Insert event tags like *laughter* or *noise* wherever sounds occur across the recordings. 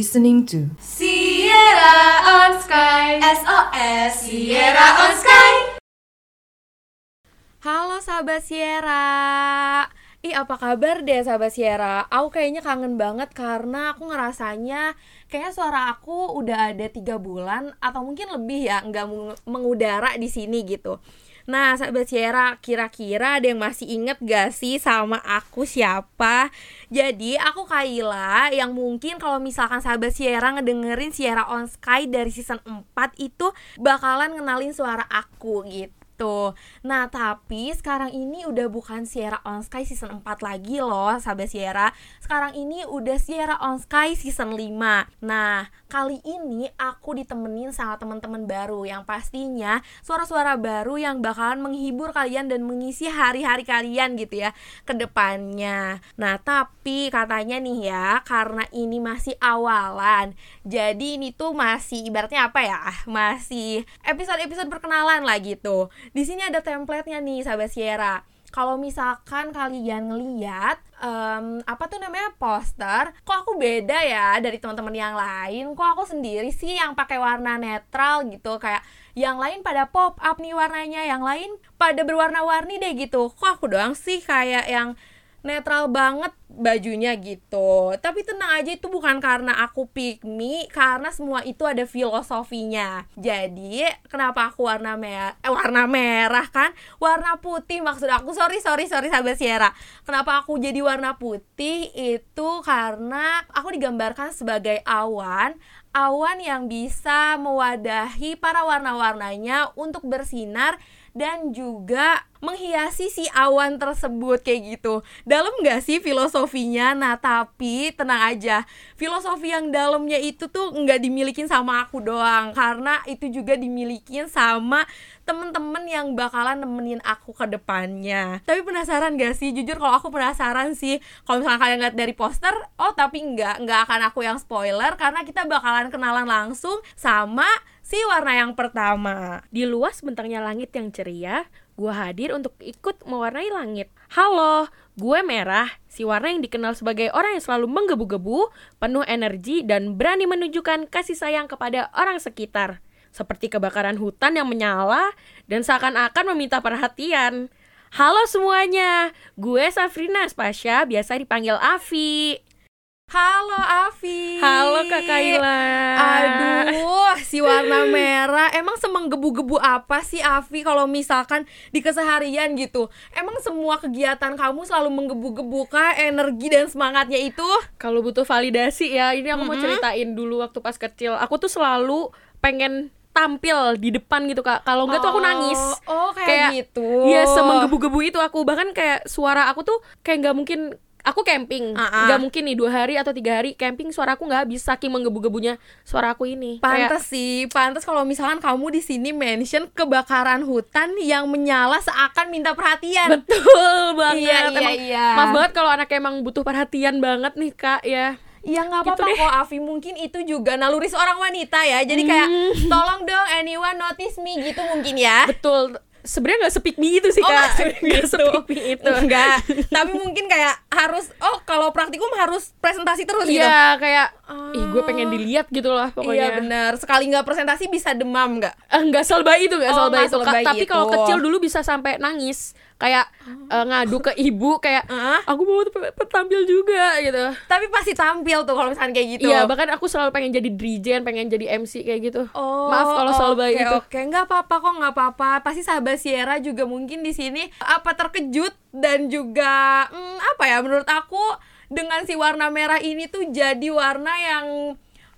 listening to Sierra on Sky. SOS Sierra on Sky. Halo sahabat Sierra. Ih apa kabar deh sahabat Sierra? Aku kayaknya kangen banget karena aku ngerasanya Kayaknya suara aku udah ada tiga bulan Atau mungkin lebih ya nggak mengudara di sini gitu Nah, sahabat Sierra, kira-kira ada yang masih inget gak sih sama aku siapa? Jadi, aku Kaila yang mungkin kalau misalkan sahabat Sierra ngedengerin Sierra on Sky dari season 4 itu bakalan ngenalin suara aku gitu gitu. Nah, tapi sekarang ini udah bukan Sierra on Sky season 4 lagi loh, sahabat Sierra. Sekarang ini udah Sierra on Sky season 5. Nah, kali ini aku ditemenin sama teman-teman baru yang pastinya suara-suara baru yang bakalan menghibur kalian dan mengisi hari-hari kalian gitu ya ke depannya. Nah, tapi katanya nih ya, karena ini masih awalan. Jadi ini tuh masih ibaratnya apa ya? Masih episode-episode perkenalan lah gitu di sini ada template-nya nih sahabat Sierra. Kalau misalkan kalian ngeliat um, apa tuh namanya poster kok aku beda ya dari teman-teman yang lain? Kok aku sendiri sih yang pakai warna netral gitu? Kayak yang lain pada pop up nih warnanya yang lain pada berwarna-warni deh gitu. Kok aku doang sih kayak yang netral banget bajunya gitu. Tapi tenang aja itu bukan karena aku pick me karena semua itu ada filosofinya. Jadi kenapa aku warna merah eh, warna merah kan? Warna putih maksud aku. Sorry sorry sorry sahabat Sierra. Kenapa aku jadi warna putih? Itu karena aku digambarkan sebagai awan. Awan yang bisa mewadahi para warna-warnanya untuk bersinar dan juga menghiasi si awan tersebut kayak gitu. Dalam gak sih filosofinya? Nah tapi tenang aja filosofi yang dalamnya itu tuh nggak dimilikin sama aku doang karena itu juga dimilikin sama temen-temen yang bakalan nemenin aku ke depannya. Tapi penasaran gak sih? Jujur kalau aku penasaran sih. Kalau misalnya kalian lihat dari poster oh tapi nggak nggak akan aku yang spoiler karena kita bakalan kenalan langsung sama si warna yang pertama. Di luas bentangnya langit yang ceria, gue hadir untuk ikut mewarnai langit. Halo, gue merah, si warna yang dikenal sebagai orang yang selalu menggebu-gebu, penuh energi, dan berani menunjukkan kasih sayang kepada orang sekitar. Seperti kebakaran hutan yang menyala dan seakan-akan meminta perhatian. Halo semuanya, gue Safrina Spasya, biasa dipanggil Avi. Halo Avi Halo Kak Kaila. Aduh si warna *laughs* merah. Emang semenggebu-gebu apa sih Avi Kalau misalkan di keseharian gitu? Emang semua kegiatan kamu selalu menggebu-gebu kah? Energi dan semangatnya itu? Kalau butuh validasi ya Ini aku mm -hmm. mau ceritain dulu waktu pas kecil. Aku tuh selalu pengen tampil di depan gitu kak. Kalau enggak oh, tuh aku nangis. Oh kayak, kayak gitu. ya semenggebu-gebu itu aku. Bahkan kayak suara aku tuh kayak nggak mungkin aku camping. Uh-uh. nggak mungkin nih dua hari atau tiga hari camping suara aku nggak habis saking menggebu-gebunya suara aku ini. Pantas Kayak... sih pantas kalau misalkan kamu di sini mention kebakaran hutan yang menyala seakan minta perhatian. Betul banget iya, iya, emang, iya. maaf banget kalau anak emang butuh perhatian banget nih kak ya. Ya nggak apa-apa gitu kok Avi mungkin itu juga naluri seorang wanita ya. Jadi kayak hmm. tolong dong anyone notice me gitu mungkin ya. Betul sebenarnya nggak sepik me itu sih oh, kak. nggak gitu. sepik me itu. Enggak *laughs* *laughs* tapi mungkin kayak harus oh kalau praktikum harus presentasi terus gitu. Iya kayak oh. ih gue pengen dilihat gitu loh pokoknya. iya benar. Sekali nggak presentasi bisa demam nggak? Eh, nggak selbai itu nggak oh, selbai itu tapi kalau kecil dulu bisa sampai nangis kayak uh, ngadu ke ibu kayak uh? aku mau tampil juga gitu. Tapi pasti tampil tuh kalau misalnya kayak gitu. Iya bahkan aku selalu pengen jadi drijen pengen jadi MC kayak gitu. Oh, maaf kalau selalu okay, itu. oke. Okay. nggak apa-apa kok nggak apa-apa. Pasti sahabat Sierra juga mungkin di sini apa terkejut dan juga hmm, apa ya menurut aku dengan si warna merah ini tuh jadi warna yang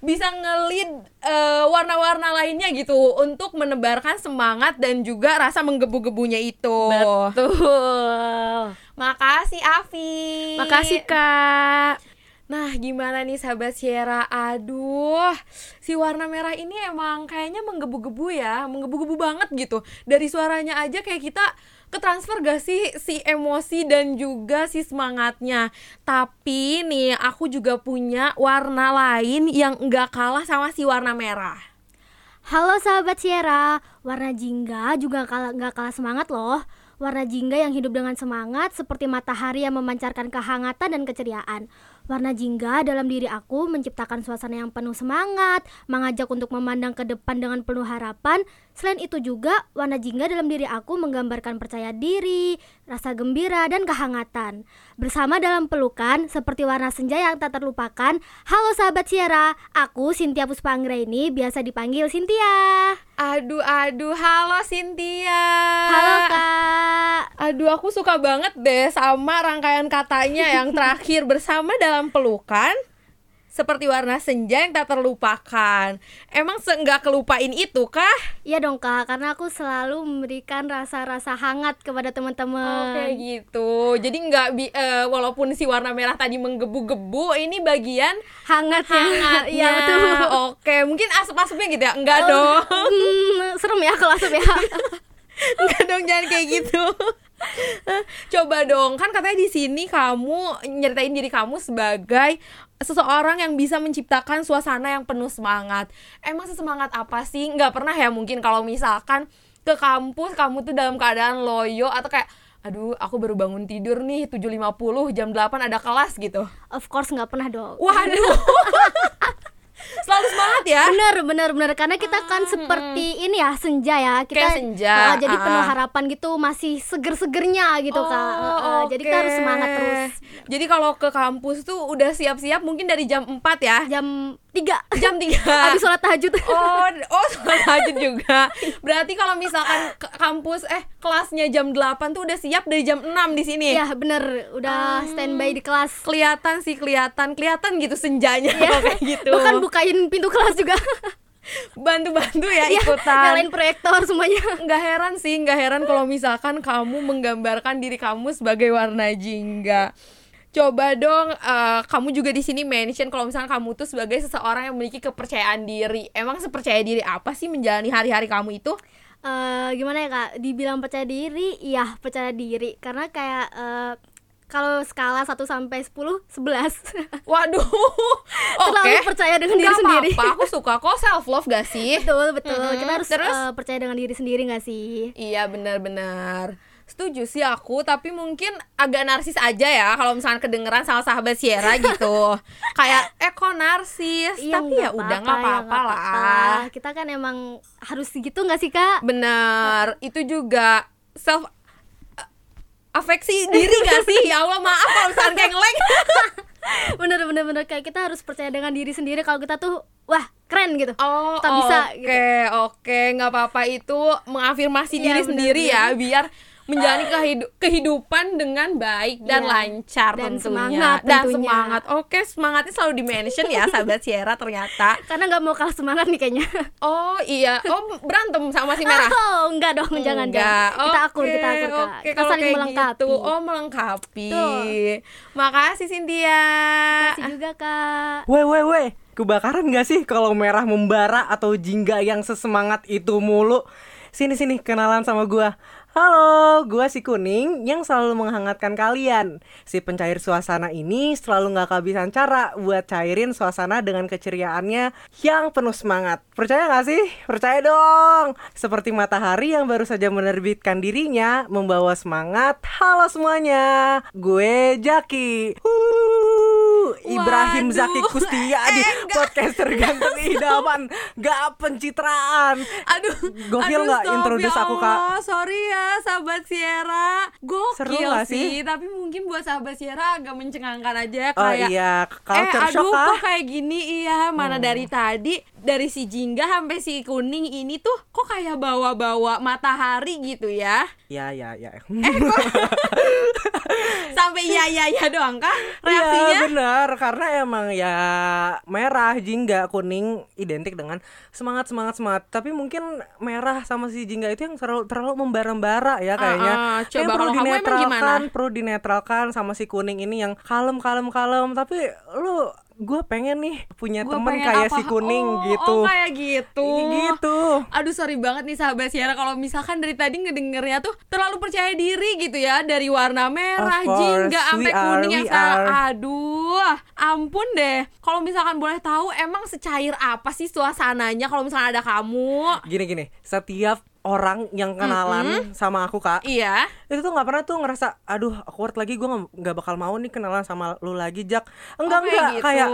bisa ngelid uh, warna-warna lainnya gitu untuk menebarkan semangat dan juga rasa menggebu-gebunya itu. Betul. *laughs* Makasih Avi. Makasih Kak. Nah, gimana nih sahabat Sierra? Aduh, si warna merah ini emang kayaknya menggebu-gebu ya, menggebu-gebu banget gitu. Dari suaranya aja kayak kita ketransfer gak sih si emosi dan juga si semangatnya tapi nih aku juga punya warna lain yang nggak kalah sama si warna merah Halo sahabat Sierra, warna jingga juga kalah nggak kalah semangat loh. Warna jingga yang hidup dengan semangat seperti matahari yang memancarkan kehangatan dan keceriaan. Warna jingga dalam diri aku menciptakan suasana yang penuh semangat, mengajak untuk memandang ke depan dengan penuh harapan. Selain itu juga, warna jingga dalam diri aku menggambarkan percaya diri, rasa gembira, dan kehangatan. Bersama dalam pelukan, seperti warna senja yang tak terlupakan. Halo sahabat Sierra, aku Cynthia Puspaanggraini, biasa dipanggil Cynthia. Aduh, aduh, halo Cynthia. Halo kak. Aduh, aku suka banget deh sama rangkaian katanya yang terakhir bersama dalam pelukan seperti warna senja yang tak terlupakan. Emang nggak kelupain itu kah? Iya dong kak, karena aku selalu memberikan rasa-rasa hangat kepada teman-teman. Oh, kayak gitu. Jadi nggak bi eh, walaupun si warna merah tadi menggebu-gebu, ini bagian hangat ya. hangatnya. Iya betul. Oke, mungkin asap-asapnya gitu ya? Enggak dong. *laughs* Hmm, serem ya kalau asap ya. *laughs* Enggak dong, jangan kayak gitu. *laughs* Coba dong, kan katanya di sini kamu nyeritain diri kamu sebagai seseorang yang bisa menciptakan suasana yang penuh semangat. Emang sesemangat apa sih? Nggak pernah ya mungkin kalau misalkan ke kampus kamu tuh dalam keadaan loyo atau kayak aduh aku baru bangun tidur nih 7.50 jam 8 ada kelas gitu. of course nggak pernah dong. Waduh. *laughs* Selalu semangat ya. Bener bener bener. Karena kita kan seperti ini ya senja ya. Kita Kayak senja, uh, jadi ah. penuh harapan gitu masih seger-segernya gitu kak. Uh, uh, jadi kita harus semangat terus. Jadi kalau ke kampus tuh udah siap-siap mungkin dari jam 4 ya. jam 3 Jam 3. habis sholat tahajud *laughs* Oh, oh sholat tahajud juga. Berarti kalau misalkan kampus eh kelasnya jam 8 tuh udah siap dari jam 6 di sini. ya bener udah standby di kelas Kelihatan sih, kelihatan, kelihatan gitu senjanya kalau *laughs* kayak gitu. bahkan bukain pintu kelas juga bantu-bantu ya Iya, ikutan. nyalain proyektor semuanya nggak heran sih, nggak heran kalau misalkan kamu menggambarkan diri kamu sebagai warna jingga. Coba dong, eh, kamu juga di sini mention kalau misalkan kamu tuh sebagai seseorang yang memiliki kepercayaan diri. Emang sepercaya diri apa sih menjalani hari-hari kamu itu? Eh, gimana ya kak dibilang percaya diri iya percaya diri karena kayak eh, kalau skala 1 sampai 10 11 *laughs* Waduh, terlalu percaya dengan diri Nggak sendiri apa-apa, aku suka kok self love gak sih? betul betul Mm-mm. kita harus Terus? eh, percaya dengan diri sendiri nggak sih Iya benar-benar. Setuju sih aku, tapi mungkin agak narsis aja ya kalau misalkan kedengeran sama sahabat Sierra *laughs* gitu. Kayak eh kok narsis, Iya, tapi ya udah nggak ya, apa-apa lah. kita kan emang harus gitu nggak sih kak Bener, itu juga self eh, afeksi diri gak sih? Ya Allah maaf kalau misalkan kayak ngeleng. *laughs* bener bener bener kayak kita harus percaya dengan diri sendiri kalau kita tuh wah keren gitu Oh, Kita bisa, oke, gitu. oke, nggak apa-apa itu mengafirmasi Iya, diri benar, sendiri ya, benar. biar menjalani kehidu- kehidupan dengan baik dan Iya, lancar dan tentunya. semangat dan tentunya. semangat. Oke, semangatnya selalu di mention ya, sahabat Sierra ternyata. *laughs* karena nggak mau kalah semangat nih kayaknya Oh iya, oh berantem sama si merah. *laughs* oh enggak dong jangan Enggak. jangan kita akur kita akur kak Oke, kita saling kayak melengkapi gitu. Oh, melengkapi. Betul. Makasih Cynthia. Makasih juga kak Weh, weh, weh, kebakaran gak sih kalau merah membara atau jingga yang sesemangat itu mulu? Sini, sini, kenalan sama gua. Halo, gua si Kuning yang selalu menghangatkan kalian. Si pencair suasana ini selalu gak kehabisan cara buat cairin suasana dengan keceriaannya yang penuh semangat. Percaya gak sih? Percaya dong! Seperti matahari yang baru saja menerbitkan dirinya, membawa semangat. Halo semuanya, gue Jaki. Ibrahim Waduh. Zaki Kustia di Eh, podcaster ganteng *laughs* idaman Gak pencitraan Aduh, Gokil nggak stop, introduce ya aku, Kak? Sorry ya, sahabat Sierra. Gokil Seru sih, sih? tapi mungkin buat sahabat Sierra agak mencengangkan aja Oh kayak iya, Eh, culture aduh, shock kok kayak gini iya, mana Hmm. dari tadi dari si jingga sampai si kuning ini tuh kok kayak bawa-bawa matahari gitu ya. Ya, ya, ya *laughs* Eh, *laughs* Sampai iya iya iya doang kah Iya reaksinya? benar karena emang ya merah jingga kuning identik dengan semangat semangat semangat tapi mungkin merah sama si jingga itu yang terlalu terlalu membara-bara ya kayaknya ah. Kayak Coba perlu kalau kamu emang dinetralkan gimana? perlu dinetralkan sama si kuning ini yang kalem kalem kalem tapi lu gue pengen nih punya Gua temen kayak apa? si kuning Oh, gitu Oh kayak gitu. gitu Aduh sorry banget nih sahabat Sierra kalau misalkan dari tadi ngedengernya tuh terlalu percaya diri gitu ya dari warna merah, jingga sampai kuning yang are. Aduh, ampun deh. Kalau misalkan boleh tahu emang secair apa sih suasananya kalau misalkan ada kamu? gini gini setiap orang yang kenalan sama aku kak Iya. itu tuh nggak pernah tuh ngerasa aduh awkward lagi gue nggak bakal mau nih kenalan sama lu lagi Jak enggak Oh, kayak enggak gitu. kayak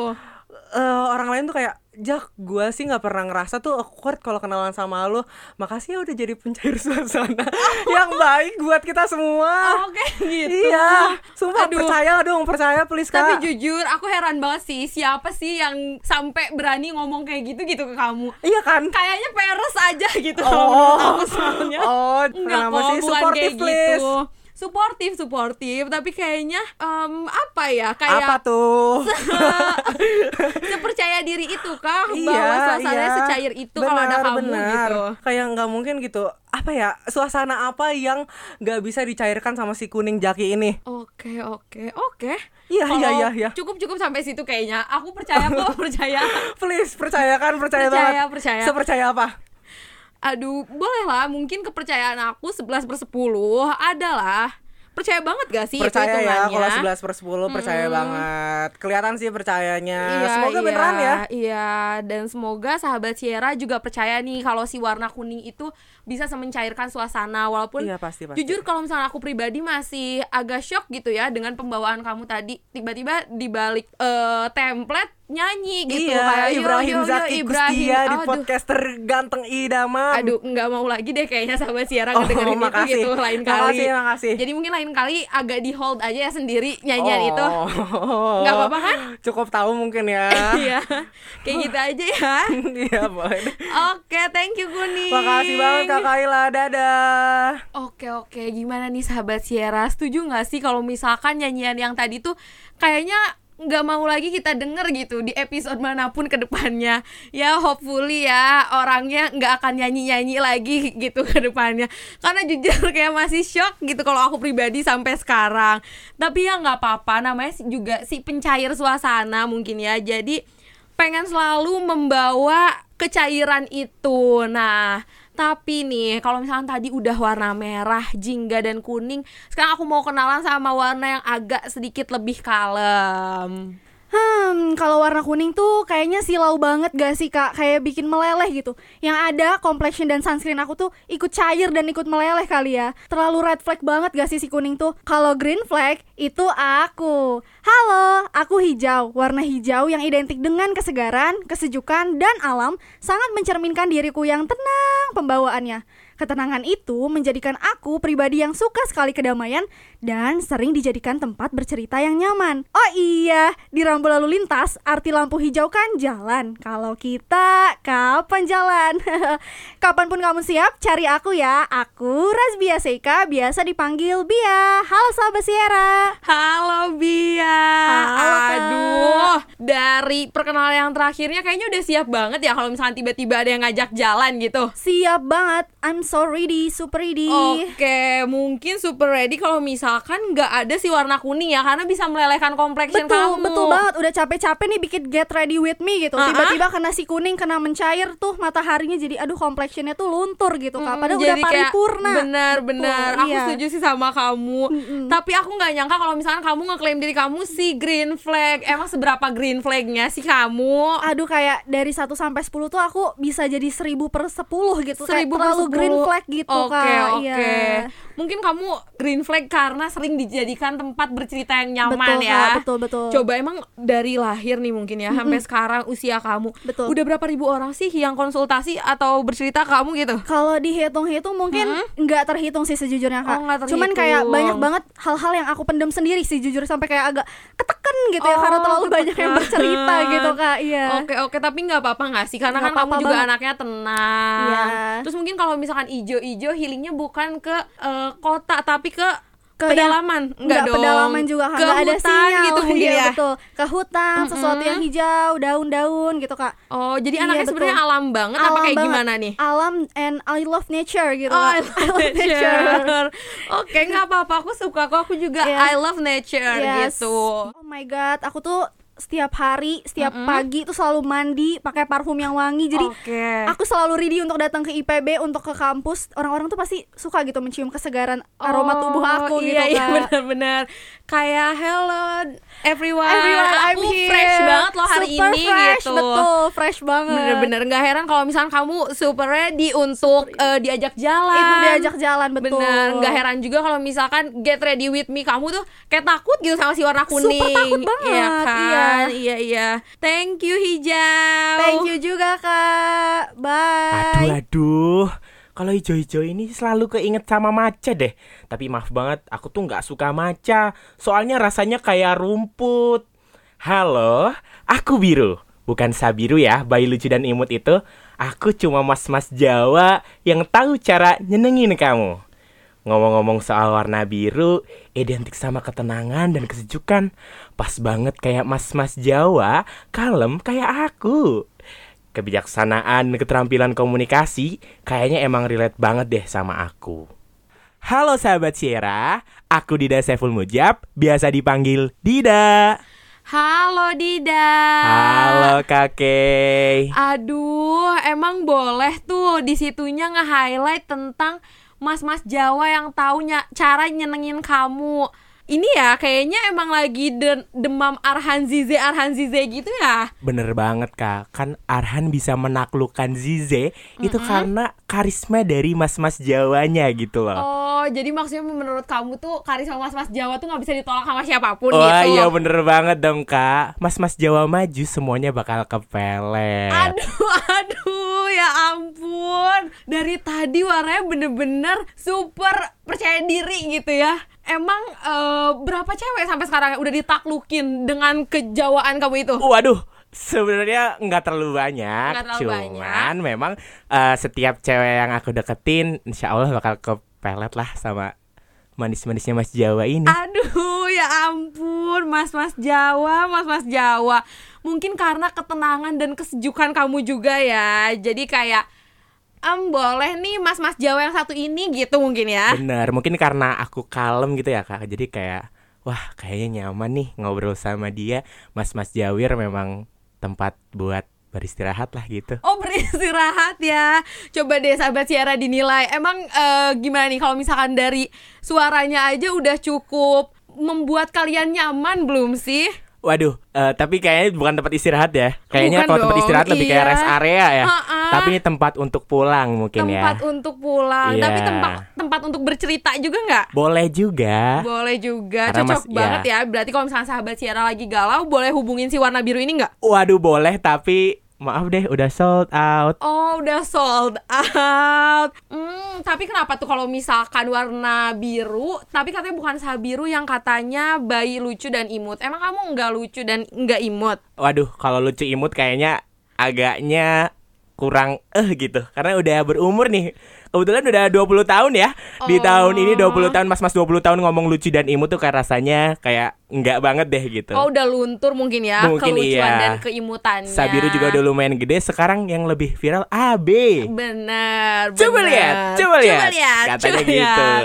eh, orang lain tuh kayak Jak gue sih nggak pernah ngerasa tuh awkward kalau kenalan sama lu makasih ya udah jadi pencair *laughs* suasana yang baik buat kita semua Oke gitu. iya sumpah Aduh. percaya dong percaya please Tapi kak jujur aku heran banget sih siapa sih yang sampai berani ngomong kayak gitu gitu ke kamu. iya kan Kayaknya peres aja gitu kalau Oh. menurut aku soalnya. oh Enggak kenapa kok, sih bukan kayak please gitu. Suportif, suportif, tapi kayaknya em, apa ya? Kayak apa tuh *laughs* sepercaya diri itu kah Iya, bahwa suasananya iya. secair itu kalau ada Benar, kamu benar. gitu. Kayak nggak mungkin gitu. Apa ya? Suasana apa yang nggak bisa dicairkan sama si kuning jaki ini? Oke, oke, oke. Iya, iya, iya, iya. Cukup cukup sampai situ kayaknya. Aku percaya kok, *laughs* percaya. Please percayakan, percaya, Percaya, banget. percaya. Sepercaya apa? Aduh, boleh lah. Mungkin kepercayaan aku 11 per 10 adalah percaya banget gak sih percaya itu ya, kalau 11 per 10 percaya banget. Kelihatan sih percayanya. Iya, Semoga iya, beneran ya. Iya, dan semoga sahabat Sierra juga percaya nih kalau si warna kuning itu bisa semencairkan suasana walaupun Iya, pasti, pasti. jujur kalau misalnya aku pribadi masih agak shock gitu ya dengan pembawaan kamu tadi tiba-tiba di balik eh, template nyanyi gitu iya, kayak Ibrahim yo, yo, Zaki Ibrahim. Kustia di Aduh. podcaster ganteng idaman. Aduh, nggak mau lagi deh kayaknya sahabat Sierra Oh, ngedengerin itu gitu lain kali. Makasih, makasih. Jadi mungkin lain kali agak di hold aja ya sendiri nyanyian itu. Oh. Nggak apa-apa kan? Cukup tahu mungkin ya. *laughs* Iya, kayak gitu aja ya. *laughs* Iya, boleh. Oke, thank you Kuning. Makasih banget Kaila. Dadah. Oke oke, gimana nih sahabat Sierra? Setuju nggak sih kalau misalkan nyanyian yang tadi tuh kayaknya nggak mau lagi kita denger gitu di episode mana pun ke depannya ya hopefully ya orangnya nggak akan nyanyi nyanyi lagi gitu ke depannya karena jujur *laughs* kayak masih shock gitu kalau aku pribadi sampai sekarang tapi ya nggak apa-apa namanya juga si pencair suasana mungkin ya jadi pengen selalu membawa kecairan itu. Nah, tapi nih kalau misalnya tadi udah warna merah, jingga dan kuning, sekarang aku mau kenalan sama warna yang agak sedikit lebih kalem. Hmm, kalau warna kuning tuh kayaknya silau banget gak sih kak? Kayak bikin meleleh gitu. Yang ada complexion dan sunscreen aku tuh ikut cair dan ikut meleleh kali ya. Terlalu red flag banget gak sih si kuning tuh? Kalau green flag itu aku. Halo, aku hijau. Warna hijau yang identik dengan kesegaran, kesejukan, dan alam sangat mencerminkan diriku yang tenang pembawaannya. Ketenangan itu menjadikan aku pribadi yang suka sekali kedamaian dan sering dijadikan tempat bercerita yang nyaman. Oh iya, di rambu lalu lintas, arti lampu hijau kan jalan. Kalau kita, kapan jalan? *laughs* Kapan pun kamu siap, cari aku ya. Aku Rasbia Seika, biasa dipanggil Bia. Halo sahabat Sierra. Halo Bia. Halo. Aduh, dari perkenalan yang terakhirnya kayaknya udah siap banget ya kalau misalnya tiba-tiba ada yang ngajak jalan gitu. Siap banget. I'm so ready, super ready. Oke, mungkin super ready kalau misalkan nggak ada si warna kuning ya karena bisa melelehkan complexion Betul, kamu. betul banget. Udah capek-capek nih bikin get ready with me gitu. Tiba-tiba kena si kuning, kena mencair tuh mataharinya jadi aduh complexionnya tuh luntur gitu kak. Mm, Padahal udah jadi kayak paripurna. Benar, benar. Betul, Aku iya. setuju sih sama kamu. Tapi aku nggak nyangka kalau misalkan kamu ngeklaim diri kamu si green flag. Emang seberapa green flagnya sih kamu? Aduh kayak dari 1 sampai 10 tuh aku bisa jadi 1000 per 10 gitu. Kayak 1000 per terlalu 10. green flag gitu Oke, kak. oke. Iya. Mungkin kamu green flag karena sering dijadikan tempat bercerita yang nyaman Betul, ya. Kak, betul, betul. Coba emang dari lahir nih mungkin ya sampai sekarang usia kamu. Betul. Udah berapa ribu orang sih yang konsultasi atau bercerita kamu gitu? Kalau dihitung-hitung mungkin nggak terhitung sih sejujurnya kak. Oh, Cuman terhitung. kayak banyak banget hal-hal yang aku pendam sendiri sih jujur sampai kayak agak keteken gitu ya Oh, karena terlalu banyak yang ketekan. bercerita *laughs* gitu kak. Iya. Oke oke tapi nggak apa-apa nggak sih karena Nggak kan kamu apa-apa juga banget. anaknya tenang. Iya. Terus mungkin kalau misalkan ijo-ijo healingnya bukan ke eh, kota tapi ke, Ke pedalaman yang- nggak dong. pedalaman juga ke nggak ada hutan sinyal gitu mungkin iya, ya. betul ke hutan sesuatu yang hijau daun-daun gitu kak Oh jadi Iya, anaknya sebenarnya alam banget apa Alam kayak banget. gimana nih? alam and I love nature gitu Oh, kak I *laughs* love nature. Oke, nggak apa-apa. Aku suka kok. Aku juga Iya. I love nature Yes. gitu. oh my god aku tuh setiap hari, setiap pagi tuh selalu mandi pakai parfum yang wangi. Jadi Oke. aku selalu ready untuk datang ke IPB untuk ke kampus. Orang-orang tuh pasti suka gitu mencium kesegaran aroma tubuh aku Oh, gitu iya, Iya Kak. benar-benar Kayak hello everyone, Everyone, I'm Aku here. fresh banget loh hari Super ini fresh, gitu Betul, fresh banget. Bener-bener nggak heran kalau misalnya kamu super ready untuk eh, diajak jalan Itu diajak jalan betul. Bener, nggak heran juga kalau misalkan get ready with me kamu tuh kayak takut gitu sama si warna kuning. takut banget, Iya kan? iya. Iya iya. Thank you hijau. Thank you juga Kak. Bye. Aduh, aduh. Kalau hijau-hijau ini selalu keinget sama maca deh. Tapi maaf banget, aku tuh nggak suka maca. Soalnya rasanya kayak rumput. Halo, aku biru. Bukan Sabiru ya, bayi lucu dan imut itu. Aku cuma mas-mas Jawa yang tahu cara nyenengin kamu. Ngomong-ngomong soal warna biru, identik sama ketenangan dan kesejukan. Pas banget kayak mas-mas Jawa, kalem kayak aku. Kebijaksanaan, keterampilan komunikasi, kayaknya emang relate banget deh sama aku. Halo sahabat Sierra, aku Dida Saiful Mujab, biasa dipanggil Dida. Halo Dida. Halo kakek. Aduh, emang boleh tuh di situnya nge-highlight tentang mas-mas Jawa yang taunya cara nyenengin kamu. Ini ya kayaknya emang lagi de- demam Arhan Zize Arhan Zize gitu ya. Bener banget kak, kan Arhan bisa menaklukkan Zize itu karena karisma dari mas-mas Jawanya gitu loh. Oh, jadi maksudnya menurut kamu tuh karisma mas-mas Jawa tuh nggak bisa ditolak sama siapa pun Wah gitu. iya bener banget dong kak Mas-mas Jawa maju semuanya bakal kepelet Aduh, *laughs* aduh, ya ampun. Dari tadi warnanya bener-bener super percaya diri gitu ya. Emang eh, berapa cewek sampai sekarang udah ditaklukin dengan kejawaan kamu itu? Waduh sebenarnya nggak terlalu banyak Nggak terlalu Cuman banyak. memang eh, setiap cewek yang aku deketin Insya Allah bakal kepelet lah sama manis-manisnya Mas Jawa ini Aduh, ya ampun, mas-mas Jawa, mas-mas Jawa. Mungkin karena ketenangan dan kesejukan kamu juga ya. Jadi kayak em boleh nih mas-mas Jawa yang satu ini gitu mungkin ya. Bener mungkin karena aku kalem gitu ya kak Jadi kayak wah kayaknya nyaman nih ngobrol sama dia Mas-mas Jawir memang tempat buat beristirahat lah gitu. Oh beristirahat ya. Coba deh sahabat Siara dinilai. Emang eh, gimana nih kalau misalkan dari suaranya aja udah cukup Membuat kalian nyaman belum sih? Waduh, eh, tapi kayaknya bukan tempat istirahat ya. Kayaknya Bukan kalau tempat istirahat lebih kayak iya. rest area ya. Ha-ha. Tapi ini tempat untuk pulang mungkin Tempat ya. untuk pulang Iya. Tapi tempat tempat untuk bercerita juga nggak? Boleh juga. Boleh juga, Karena cocok mas- banget ya. ya Berarti kalau misalnya sahabat Siara lagi galau Boleh hubungin si warna biru ini nggak? Waduh, boleh tapi maaf deh udah sold out. Oh udah sold out Hmm tapi kenapa tuh kalau misalkan warna biru Tapi katanya bukan sabiru yang katanya bayi lucu dan imut Emang kamu nggak lucu dan nggak imut? Waduh, kalau lucu imut kayaknya agaknya kurang eh gitu. Karena udah berumur nih. Kebetulan udah 20 tahun ya. Di Oh. tahun ini 20 tahun mas-mas 20 tahun ngomong lucu dan imut tuh kayak rasanya kayak enggak banget deh gitu. Oh udah luntur mungkin ya Mungkin Kelucuan iya. dan keimutannya Sabiru juga udah lumayan gede, sekarang yang lebih viral AB. Bener Coba bener. lihat, coba lihat. lihat, Katanya coba gitu. lihat.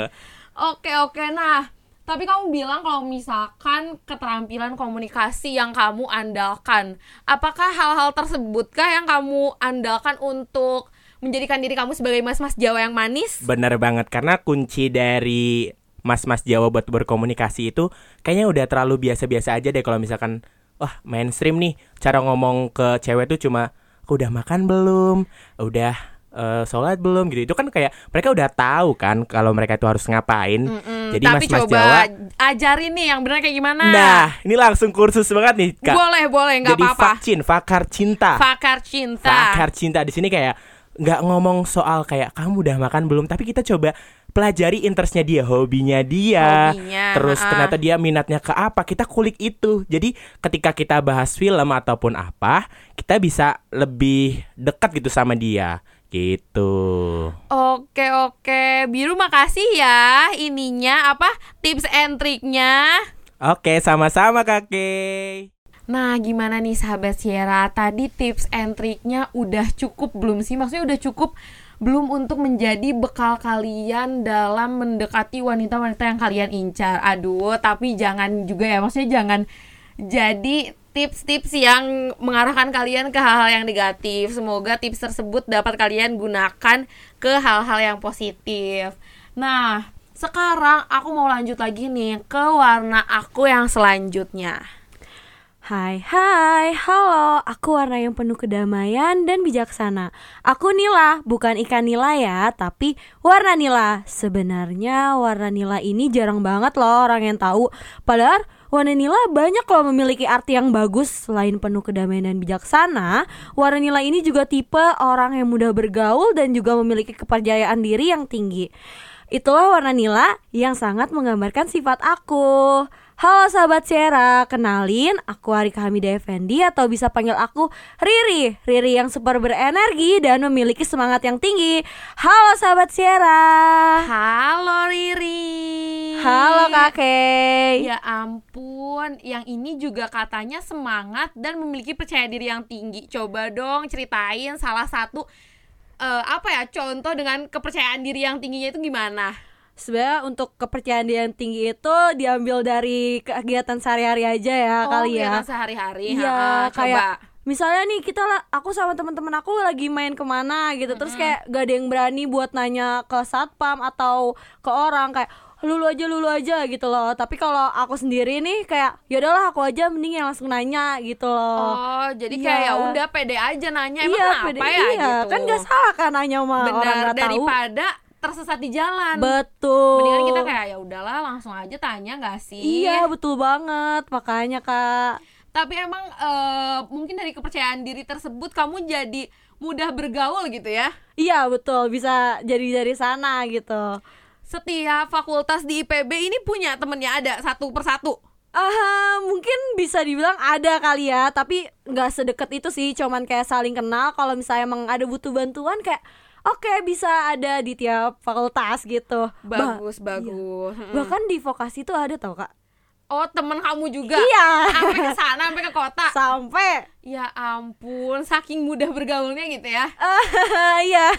Oke oke nah tapi kamu bilang kalau misalkan keterampilan komunikasi yang kamu andalkan, apakah hal-hal tersebut kah yang kamu andalkan untuk menjadikan diri kamu sebagai mas-mas Jawa yang manis? Bener banget karena kunci dari mas-mas Jawa buat berkomunikasi itu kayaknya udah terlalu biasa-biasa aja deh kalau misalkan wah mainstream nih cara ngomong ke cewek tuh cuma "Aku udah makan belum, udah eh, sholat belum gitu itu kan kayak mereka udah tahu kan kalau mereka itu harus ngapain. Mm, Jadi tapi mas-mas coba Jawa, ajarin nih yang benar kayak gimana. nah ini langsung kursus banget nih kak. boleh boleh nggak Jadi apa-apa. vaksin, vakar cinta. Fakar cinta. Fakar cinta di sini kayak nggak ngomong soal kayak kamu udah makan belum, tapi kita coba pelajari interestnya dia, hobinya dia, Hobinya, terus ah. ternyata dia minatnya ke apa, kita kulik itu. Jadi ketika kita bahas film ataupun apa, kita bisa lebih dekat gitu sama dia, gitu. Oke oke, biru makasih ya ininya apa tips and triknya. Oke, sama-sama kakek. Nah gimana nih sahabat Sierra Tadi tips and triknya udah cukup belum sih? Maksudnya udah cukup belum untuk menjadi bekal kalian dalam mendekati wanita-wanita yang kalian incar Aduh tapi jangan juga ya Maksudnya jangan jadi tips-tips yang mengarahkan kalian ke hal-hal yang negatif. Semoga tips tersebut dapat kalian gunakan ke hal-hal yang positif. Nah, sekarang aku mau lanjut lagi nih ke warna aku yang selanjutnya. Hai hai, halo, aku warna yang penuh kedamaian dan bijaksana. Aku Nila, bukan ikan nila ya, tapi warna nila. Sebenarnya warna nila ini jarang banget loh orang yang tahu. Padahal warna nila banyak loh memiliki arti yang bagus. Selain penuh kedamaian dan bijaksana Warna nila ini juga tipe orang yang mudah bergaul dan juga memiliki kepercayaan diri yang tinggi. Itulah warna nila yang sangat menggambarkan sifat aku Halo sahabat Sierra, kenalin aku Arika Hamida Effendi atau bisa panggil aku Riri Riri yang super berenergi dan memiliki semangat yang tinggi Halo sahabat Sierra Halo Riri. Halo kakek Ya ampun, yang ini juga katanya semangat dan memiliki percaya diri yang tinggi. Coba dong ceritain salah satu eh, apa ya contoh dengan kepercayaan diri yang tingginya itu gimana? Sebenarnya untuk kepercayaan diri yang tinggi itu diambil dari kegiatan sehari-hari aja ya kali ya sehari-hari. Ha-ha, kayak coba. misalnya nih kita lah, aku sama teman-teman aku lagi main ke mana gitu, terus kayak gak ada yang berani buat nanya ke satpam atau ke orang kayak lulu aja lulu aja gitu loh. Tapi kalau aku sendiri nih kayak ya udahlah aku aja mending yang langsung nanya gitu loh. Oh, jadi Iya. kayak ya udah pede aja nanya emang iya, kenapa pede- ya iya, gitu. kan gak salah kan nanya sama orang Benar gak tahu. Tersesat di jalan. Betul. Mendingan kita kayak ya udahlah langsung aja tanya gak sih? Iya betul banget makanya kak. Tapi emang eh, mungkin dari kepercayaan diri tersebut kamu jadi mudah bergaul gitu ya. Iya betul bisa jadi dari sana gitu. Setiap fakultas di IPB ini punya temennya ada satu persatu. Ah, mungkin bisa dibilang ada kali ya, tapi nggak sedekat itu sih, cuman kayak saling kenal. Kalau misalnya emang ada butuh bantuan kayak oke bisa ada di tiap fakultas gitu. Bagus, bagus. Mm. bahkan di vokasi tuh ada tau kak. Oh, temen kamu juga? Iya. Sampai ke sana, sampai ke kota. Sampai Ya ampun, saking mudah bergaulnya gitu ya. *laughs* iya.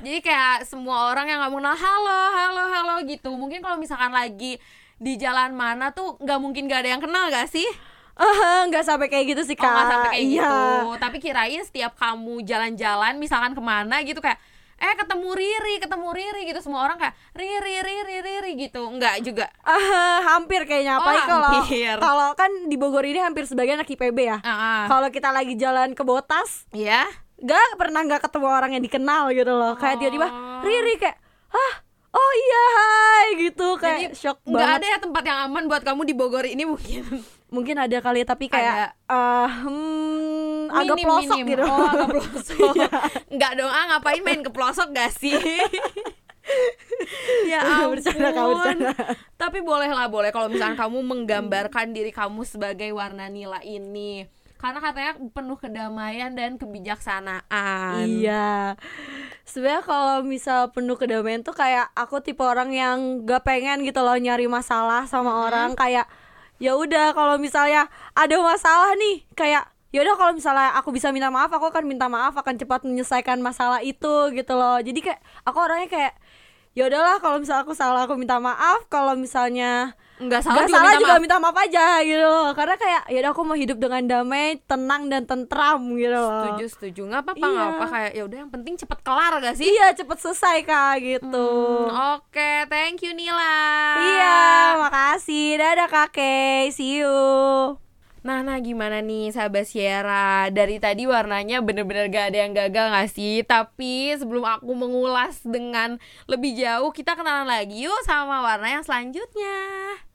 Jadi kayak semua orang yang kamu kenal halo, halo, halo gitu. Mungkin kalau misalkan lagi di jalan mana tuh nggak mungkin gak ada yang kenal gak sih? Ah, nggak sampai kayak gitu sih Oh kak. nggak sampai kayak iya. gitu. Tapi kirain setiap kamu jalan-jalan, misalkan ke mana gitu kayak eh ketemu Riri, ketemu Riri gitu semua orang kayak Riri, Riri, Riri gitu. Enggak juga. Ah, hampir kayaknya Oh, apalagi kalau kalau kan di Bogor ini hampir sebagian anak IPB ya. Ah, ah. Kalau kita lagi jalan ke Botas, Iya. gak pernah nggak ketemu orang yang dikenal gitu loh kayak tiba-tiba Oh. Riri kayak ah oh iya hai gitu kayak Jadi shock nggak banget ada ya tempat yang aman buat kamu di Bogor ini mungkin. mungkin ada kali tapi kayak eh, hmm, agak Minim, pelosok minim. gitu Oh, agak *laughs* pelosok. Enggak dong, ah ngapain main ke pelosok gak sih? *laughs* ya ampun. Bercanda, Kak, bercanda. Tapi boleh lah, boleh kalau misalnya kamu menggambarkan diri kamu sebagai warna nila ini. Karena katanya penuh kedamaian dan kebijaksanaan. iya sebenarnya kalau misal penuh kedamaian tuh kayak aku tipe orang yang gak pengen gitu loh nyari masalah sama orang kayak ya udah kalau misalnya ada masalah nih kayak ya udah kalau misalnya aku bisa minta maaf aku akan minta maaf akan cepat menyelesaikan masalah itu gitu loh jadi kayak aku orangnya kayak ya udahlah kalau misalnya aku salah aku minta maaf kalau misalnya Enggak salah nggak juga salah minta juga maaf. minta maaf aja gitu loh karena kayak ya udah aku mau hidup dengan damai tenang dan tentram gitu loh Setuju, setuju. Nggak apa-apa, nggak Iya. apa kayak ya udah yang penting cepet kelar gak sih? iya cepet selesai kak gitu Hmm, Oke, thank you Nila. iya makasih dadah kakek see you Nah, nah gimana nih sahabat Sierra Dari tadi warnanya bener-bener gak ada yang gagal gak sih? Tapi sebelum aku mengulas dengan lebih jauh Kita kenalan lagi yuk sama warna yang selanjutnya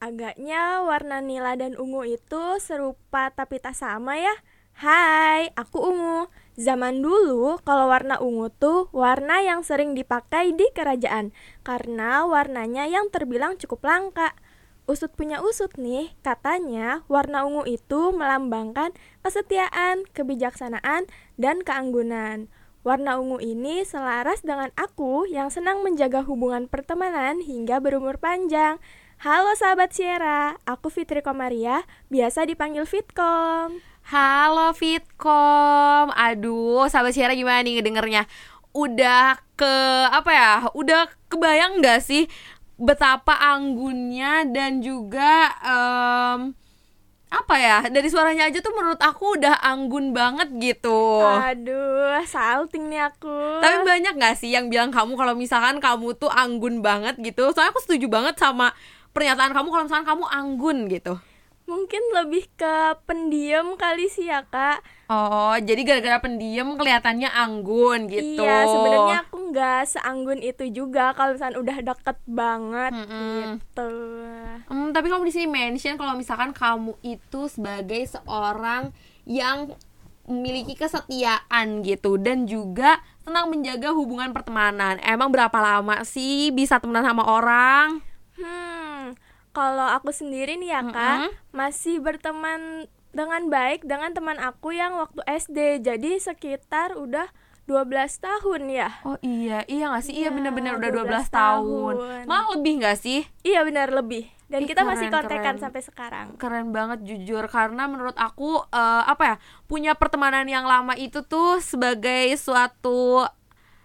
Agaknya warna nila dan ungu itu serupa tapi tak sama ya. Hai, aku ungu. Zaman dulu kalau warna ungu tuh warna yang sering dipakai di kerajaan karena warnanya yang terbilang cukup langka. Usut punya usut nih, katanya warna ungu itu melambangkan kesetiaan, kebijaksanaan, dan keanggunan. Warna ungu ini selaras dengan aku yang senang menjaga hubungan pertemanan hingga berumur panjang. Halo sahabat Sierra, aku Fitri Komaria, biasa dipanggil Fitkom. Halo Fitkom Aduh sahabat Sierra gimana nih ngedengernya Udah ke apa ya Udah kebayang gak sih Betapa anggunnya dan juga em, apa ya dari suaranya aja tuh menurut aku udah anggun banget gitu Aduh, salting nih aku. tapi banyak nggak sih yang bilang kamu kalau misalkan kamu tuh anggun banget gitu soalnya aku setuju banget sama pernyataan kamu kalau misalkan kamu anggun gitu mungkin lebih ke pendiam kali sih ya, Kak. oh jadi gara-gara pendiam kelihatannya anggun gitu Iya, sebenarnya aku nggak seanggun itu juga kalau misalnya udah deket banget Mm-mm. gitu. Hmm, tapi kamu di sini mention kalau misalkan kamu itu sebagai seorang yang memiliki kesetiaan gitu dan juga senang menjaga hubungan pertemanan. Emang berapa lama sih bisa temenan sama orang? Hmm, kalau aku sendiri nih ya, Kak, masih berteman dengan baik dengan teman aku yang waktu SD. Jadi sekitar udah 12 tahun ya. Oh iya, iya gak sih? Iya Iya, bener-bener udah 12 12 tahun. tahun. Malah lebih gak sih? Iya benar lebih. Dan Ih, kita masih keren, kontekan keren. sampai sekarang. Keren banget jujur karena menurut aku eh, apa ya punya pertemanan yang lama itu tuh sebagai suatu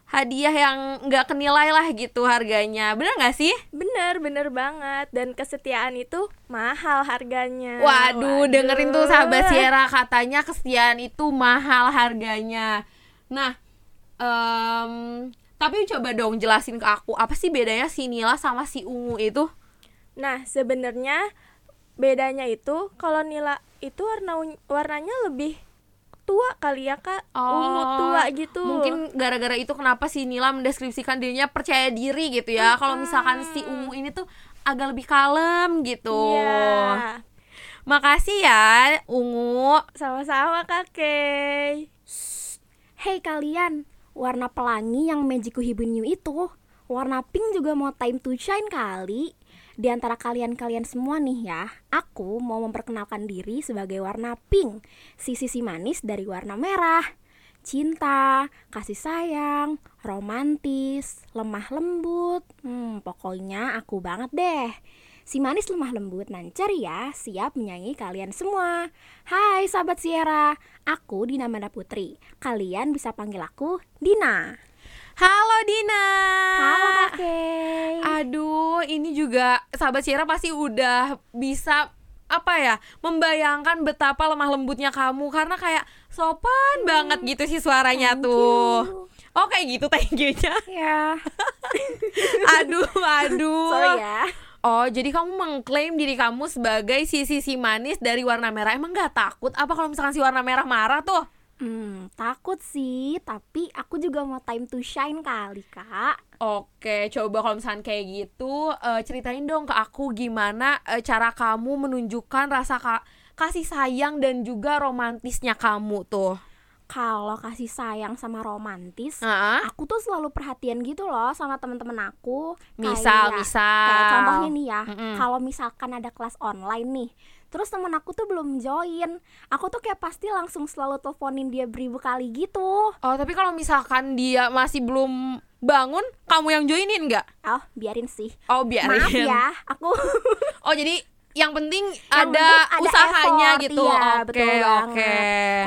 hadiah yang nggak kenilai lah gitu harganya bener nggak sih? Bener, bener banget. Dan kesetiaan itu mahal harganya. Waduh, dengerin tuh sahabat Sierra katanya kesetiaan itu mahal harganya. Nah, em, tapi coba dong jelasin ke aku apa sih bedanya si Nila sama si Ungu itu? Nah, sebenarnya bedanya itu kalau nila itu warna warnanya lebih tua kali ya kak ungu tua gitu Oh, Mungkin gara-gara itu kenapa si Nila mendeskripsikan dirinya percaya diri gitu ya. Kalau misalkan si Ungu ini tuh agak lebih kalem gitu. Iya. Makasih ya Ungu. sama-sama kakek Hei kalian, warna pelangi yang Magic Hibun New itu. Warna pink juga mau time to shine kali. Di antara kalian-kalian semua nih ya Aku mau memperkenalkan diri sebagai warna pink. Sisi-sisi manis dari warna merah. Cinta, kasih sayang, romantis, lemah lembut. Hmm, pokoknya aku banget deh Si manis lemah lembut nan ceria siap menyayangi kalian semua. Hai sahabat Sierra, aku Dina Manda Putri. Kalian bisa panggil aku Dina. Halo Dina. Halo kakek. Aduh, ini juga sahabat Sierra pasti udah bisa apa ya membayangkan betapa lemah lembutnya kamu karena kayak sopan banget gitu sih suaranya tuh. Oh kayak gitu thank you-nya. Ya, *laughs* aduh, aduh. sorry ya. Oh, jadi kamu mengklaim diri kamu sebagai si sisi manis dari warna merah. Emang gak takut apa kalau misalkan si warna merah marah tuh? Hmm, takut sih, tapi aku juga mau time to shine kali kak. Oke, coba kalau misalkan kayak gitu, eh, ceritain dong ke aku gimana eh, cara kamu menunjukkan rasa ka- kasih sayang dan juga romantisnya kamu tuh. Kalau kasih sayang sama romantis, Heeh. aku tuh selalu perhatian gitu loh sama temen-temen aku. Misal, Kayak- misal. Kayak contohnya nih ya, Mm-mm. kalau misalkan ada kelas online nih, terus temen aku tuh belum join, aku tuh kayak pasti langsung selalu teleponin dia beribu kali gitu. Oh, tapi kalau misalkan dia masih belum bangun, kamu yang joinin nggak? Oh, biarin sih. Oh, biarin. Maaf ya, aku *laughs* Oh, jadi yang penting Yang ada penting ada usahanya effort, gitu. iya, Oke, betul banget. oke.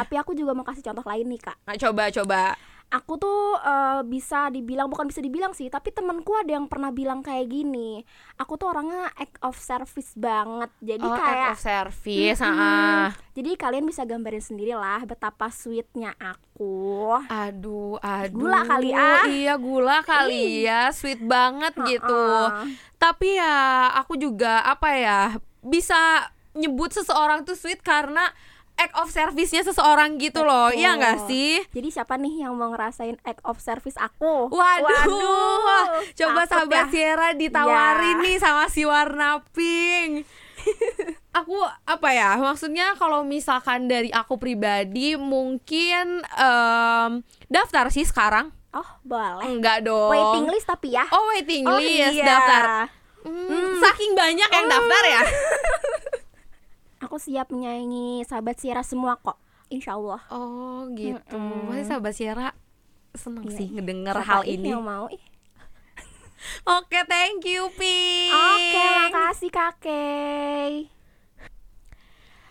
Tapi aku juga mau kasih contoh lain nih kak. Nah, coba coba. Aku tuh eh, bisa dibilang bukan bisa dibilang sih, tapi temanku ada yang pernah bilang kayak gini. Aku tuh orangnya act of service banget. Jadi oh, kayak act of service. Mm-mm. ah. Jadi kalian bisa gambarin sendiri lah betapa sweetnya aku. Aduh, aduh. Gula kali, ah. Iya, gula kali ya. Sweet banget gitu. Ha-ha. Tapi ya aku juga apa ya bisa nyebut seseorang tuh sweet karena act of service-nya seseorang gitu loh. Iya nggak sih? Jadi siapa nih yang mau ngerasain act of service aku? Waduh, Wah, coba takut sahabat ya. Sierra ditawarin Ya. nih sama si warna pink. *laughs* aku apa ya? Maksudnya kalau misalkan dari aku pribadi mungkin em, daftar sih sekarang. Oh, boleh. Enggak dong. Waiting list tapi ya. Oh waiting Oh, list iya. daftar. Hmm, Saking banyak yang daftar ya. *laughs* Aku siap menyayangi sahabat Sierra semua kok. Insya Allah. Oh gitu. Pasti sahabat Sierra seneng Iya, sih ngedenger Siapa hal ini. Yang mau ih. Oke, thank you, Pink. Oke, makasih kakek.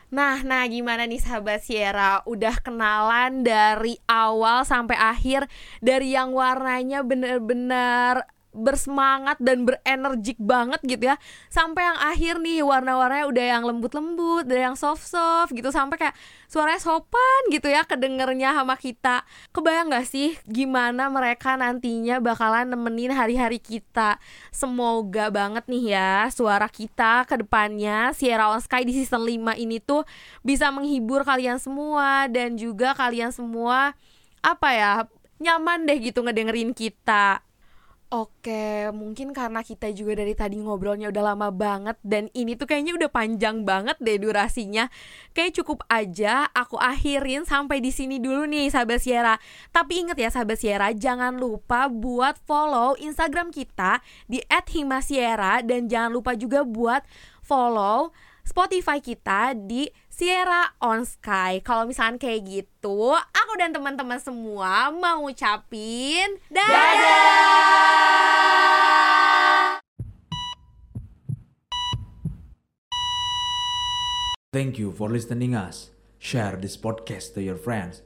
Nah, nah gimana nih sahabat Sierra? Udah kenalan dari awal sampai akhir dari yang warnanya bener-bener bersemangat dan berenergik banget gitu ya. Sampai yang akhir nih warna-warnanya udah yang lembut-lembut udah yang soft-soft gitu. Sampai kayak suaranya sopan gitu ya kedengernya sama kita. Kebayang gak sih gimana mereka nantinya bakalan nemenin hari-hari kita? Semoga banget nih ya suara kita ke depannya Sierra on Sky di season 5 ini tuh bisa menghibur kalian semua dan juga kalian semua apa ya nyaman deh gitu ngedengerin kita Oke, mungkin karena kita juga dari tadi ngobrolnya udah lama banget dan ini tuh kayaknya udah panjang banget deh durasinya. Kayak cukup aja aku akhirin sampai di sini dulu nih sahabat Sierra. Tapi inget ya sahabat Sierra, jangan lupa buat follow Instagram kita di @himasiera dan jangan lupa juga buat follow Spotify kita di Sierra on Sky. Kalau misalkan kayak gitu, aku dan teman-teman semua mau ngucapin dadah. Thank you for listening us. Share this podcast to your friends